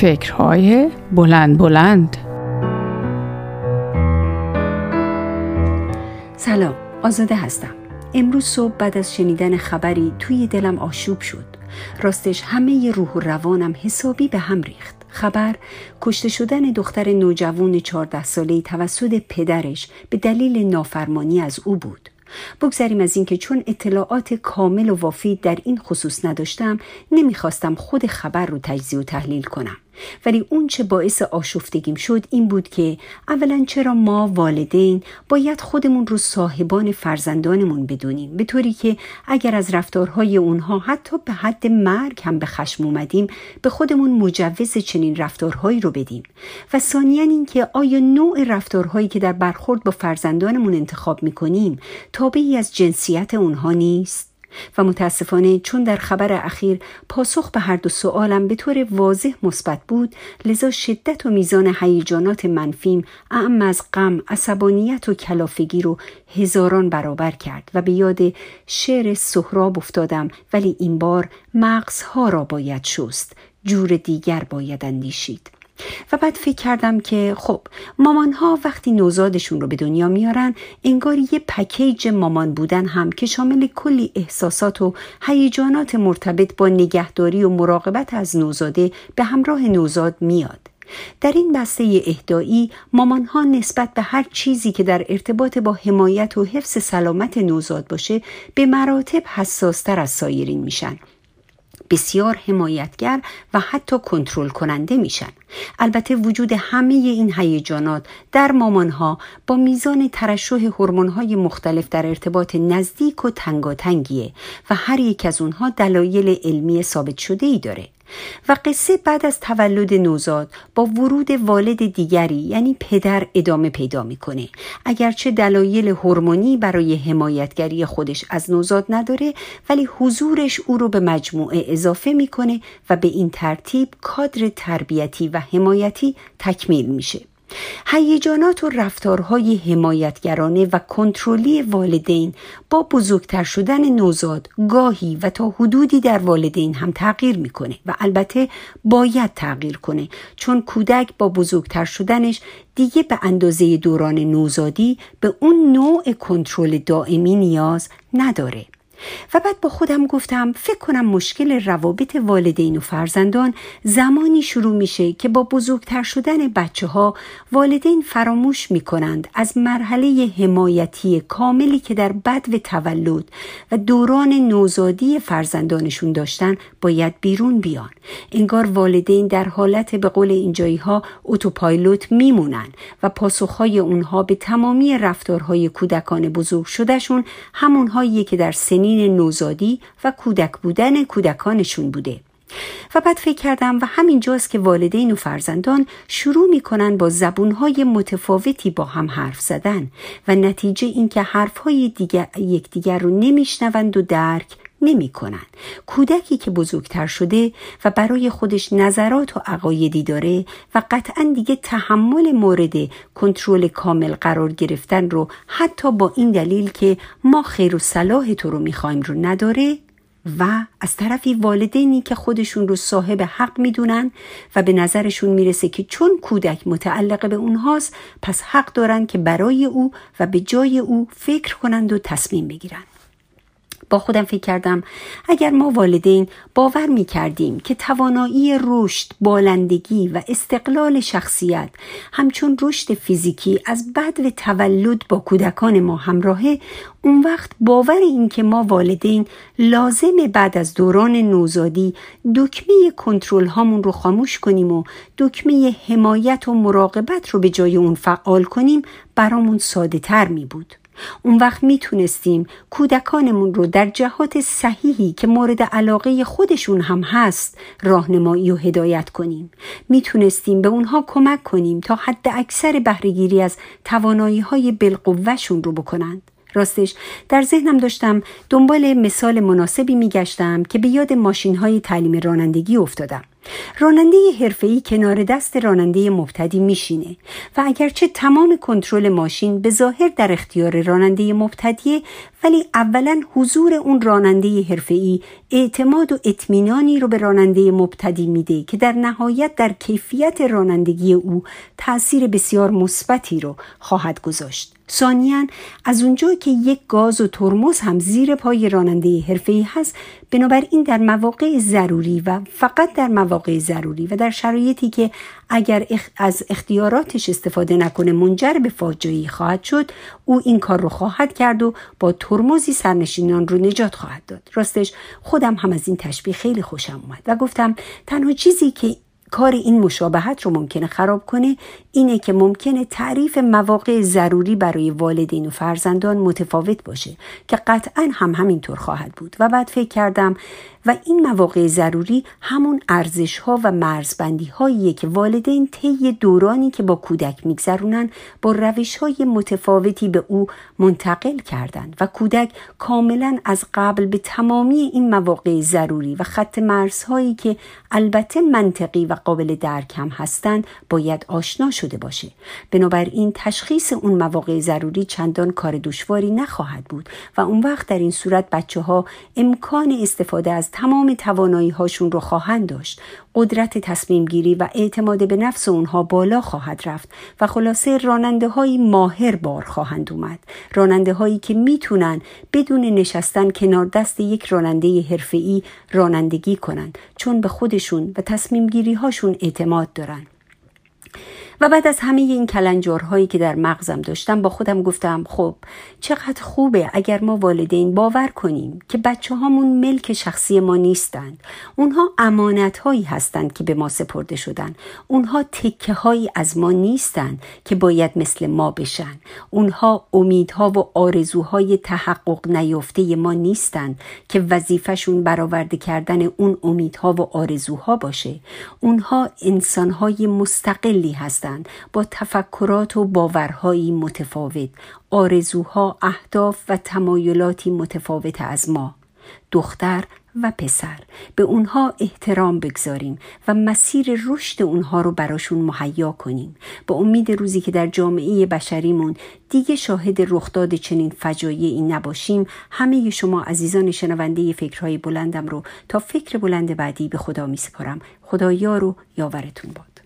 فکرهای بلند بلند. سلام آزاده هستم. امروز صبح بعد از شنیدن خبری توی دلم آشوب شد. راستش همه روح و روانم حسابی به هم ریخت. خبر کشته شدن دختر نوجوان 14 ساله توسط پدرش به دلیل نافرمانی از او بود. بگذریم از اینکه چون اطلاعات کامل و وافی در این خصوص نداشتم نمی‌خواستم خود خبر رو تجزیه و تحلیل کنم. ولی اون چه باعث آشفتگیم شد این بود که اولا چرا ما والدین باید خودمون رو صاحبان فرزندانمون بدونیم به طوری که اگر از رفتارهای اونها حتی به حد مرگ هم به خشم اومدیم به خودمون مجوز چنین رفتارهایی رو بدیم. و ثانیا اینکه آیا نوع رفتارهایی که در برخورد با فرزندانمون انتخاب می‌کنیم تابعی از جنسیت اونها نیست؟ و متاسفانه چون در خبر اخیر پاسخ به هر دو سوالم به طور واضح مثبت بود لذا شدت و میزان هیجانات منفیم اعم از غم عصبانیت و کلافگی رو هزاران برابر کرد و به یاد شعر سهراب افتادم ولی این بار مغزها را باید شست جور دیگر باید اندیشید. و بعد فکر کردم که خب مامان ها وقتی نوزادشون رو به دنیا میارن انگار یه پکیج مامان بودن هم که شامل کلی احساسات و هیجانات مرتبط با نگهداری و مراقبت از نوزاده به همراه نوزاد میاد. در این بسته اهدایی مامان ها نسبت به هر چیزی که در ارتباط با حمایت و حفظ سلامت نوزاد باشه به مراتب حساستر از سایرین میشن. بسیار حمایتگر و حتی کنترل کننده میشن. البته وجود همه این هیجانات در مامانها با میزان ترشح هورمون‌های مختلف در ارتباط نزدیک و تنگاتنگیه و هر یک از اونها دلایل علمی ثابت شده ای داره. و قصه بعد از تولد نوزاد با ورود والد دیگری یعنی پدر ادامه پیدا می‌کنه. اگرچه دلایل هورمونی برای حمایتگری خودش از نوزاد نداره ولی حضورش او رو به مجموعه اضافه می‌کنه و به این ترتیب کادر تربیتی و حمایتی تکمیل میشه. هیجانات و رفتارهای حمایتگرانه و کنترلی والدین با بزرگتر شدن نوزاد گاهی و تا حدودی در والدین هم تغییر می‌کنه و البته باید تغییر کنه چون کودک با بزرگتر شدنش دیگه به اندازه دوران نوزادی به اون نوع کنترل دائمی نیاز نداره. و بعد با خودم گفتم فکر کنم مشکل روابط والدین و فرزندان زمانی شروع میشه که با بزرگتر شدن بچه ها والدین فراموش می‌کنند از مرحله حمایتی کاملی که در بد و تولد و دوران نوزادی فرزندانشون داشتن باید بیرون بیان. انگار والدین در حالت به قول اینجایی ها اتوپایلوت میمونن و پاسخهای اونها به تمامی رفتارهای کودکان بزرگ شدهشون همونهایی که در سنی نوزادی و کودک بودن کودکانشون بوده. و بعد فکر کردم و همینجاست که والدین و فرزندان شروع می‌کنن با زبونهای متفاوتی با هم حرف زدن و نتیجه اینکه حرفهای دیگر یکدیگر رو نمیشنوند و درک نمی کنن. کودکی که بزرگتر شده و برای خودش نظرات و عقایدی داره و قطعا دیگه تحمل مورد کنترل کامل قرار گرفتن رو حتی با این دلیل که ما خیر و صلاح تو رو می‌خوایم رو نداره و از طرفی والدینی که خودشون رو صاحب حق می‌دونن و به نظرشون می‌رسه که چون کودک متعلق به اونهاست پس حق دارن که برای او و به جای او فکر کنند و تصمیم بگیرند. با خودم فکر کردم اگر ما والدین باور می کردیم که توانایی رشد، بالندگی و استقلال شخصیت همچون رشد فیزیکی از بد و تولد با کودکان ما همراهه اون وقت باور این که ما والدین لازم بعد از دوران نوزادی دکمه کنترل هامون رو خاموش کنیم و دکمه حمایت و مراقبت رو به جای اون فعال کنیم برامون ساده تر می بود. اون وقت می‌تونستیم کودکانمون رو در جهات صحیحی که مورد علاقه خودشون هم هست راهنمایی و هدایت کنیم. می‌تونستیم به اونها کمک کنیم تا حد اکثر بهرهگیری از توانایی های بالقوهشون رو بکنند. راستش در ذهنم داشتم دنبال مثال مناسبی میگشتم که به یاد ماشین های تعلیم رانندگی افتادم. راننده حرفه‌ای کنار دست راننده مبتدی میشینه و اگرچه تمام کنترل ماشین به ظاهر در اختیار راننده مبتدیه ولی اولا حضور اون راننده حرفه‌ای اعتماد و اطمینانی رو به راننده مبتدی میده که در نهایت در کیفیت رانندگی او تاثیر بسیار مثبتی رو خواهد گذاشت. ثانیا از اونجا که یک گاز و ترمز هم زیر پای راننده حرفه‌ای هست بنابراین در مواقع ضروری و فقط در مواقع ضروری و در شرایطی که اگر از اختیاراتش استفاده نکنه منجر به فاجعه خواهد شد او این کار رو خواهد کرد و با ترمزی سرنشینان رو نجات خواهد داد. راستش خودم هم از این تشبیه خیلی خوشم اومد و گفتم تنها چیزی که کار این مشابهت رو ممکنه خراب کنه اینه که ممکنه تعریف مواقع ضروری برای والدین و فرزندان متفاوت باشه که قطعا هم همینطور خواهد بود. و بعد فکر کردم و این مواقع ضروری همون ارزش ها و مرزبندی هاییه که والدین طی دورانی که با کودک میگذرونن با روش های متفاوتی به او منتقل کردند و کودک کاملا از قبل به تمامی این مواقع ضروری و خط مرزهایی که البته منطقی و قابل درک هم هستند باید آشنا شده باشه. بنابراین تشخیص اون مواقع ضروری چندان کار دشواری نخواهد بود و اون وقت در این صورت بچه ها امکان استفاده از تمام توانایی هاشون رو خواهند داشت. قدرت تصمیم گیری و اعتماد به نفس اونها بالا خواهد رفت و خلاصه راننده های ماهر بار خواهند اومد. راننده هایی که می‌تونن بدون نشستن کنار دست یک راننده حرفه‌ای رانندگی کنند چون به خودشون و تصمیم گیری هاشون اعتماد دارن. و بعد از همه این کلنجارهایی که در مغزم داشتم با خودم گفتم خب چقدر خوبه اگر ما والدین باور کنیم که بچه هامون ملک شخصی ما نیستند. اونها امانت هایی هستند که به ما سپرده شدن. اونها تکه هایی از ما نیستند که باید مثل ما بشن. اونها امیدها و آرزوهای تحقق نیافته ما نیستند که وظیفشون برآورده کردن اون امیدها و آرزوها باشه. اونها انسانهای مستقلی هستند. با تفکرات و باورهایی متفاوت. آرزوها اهداف و تمایلاتی متفاوت از ما. دختر و پسر. به اونها احترام بگذاریم و مسیر رشد اونها رو براشون مهیا کنیم. با امید روزی که در جامعه بشریمون دیگه شاهد رخداد چنین فجایعی نباشیم همه شما عزیزان شنونده فکرهای بلندم رو تا فکر بلند بعدی به خدا می سپارم. خدا یار و یاورتون باد.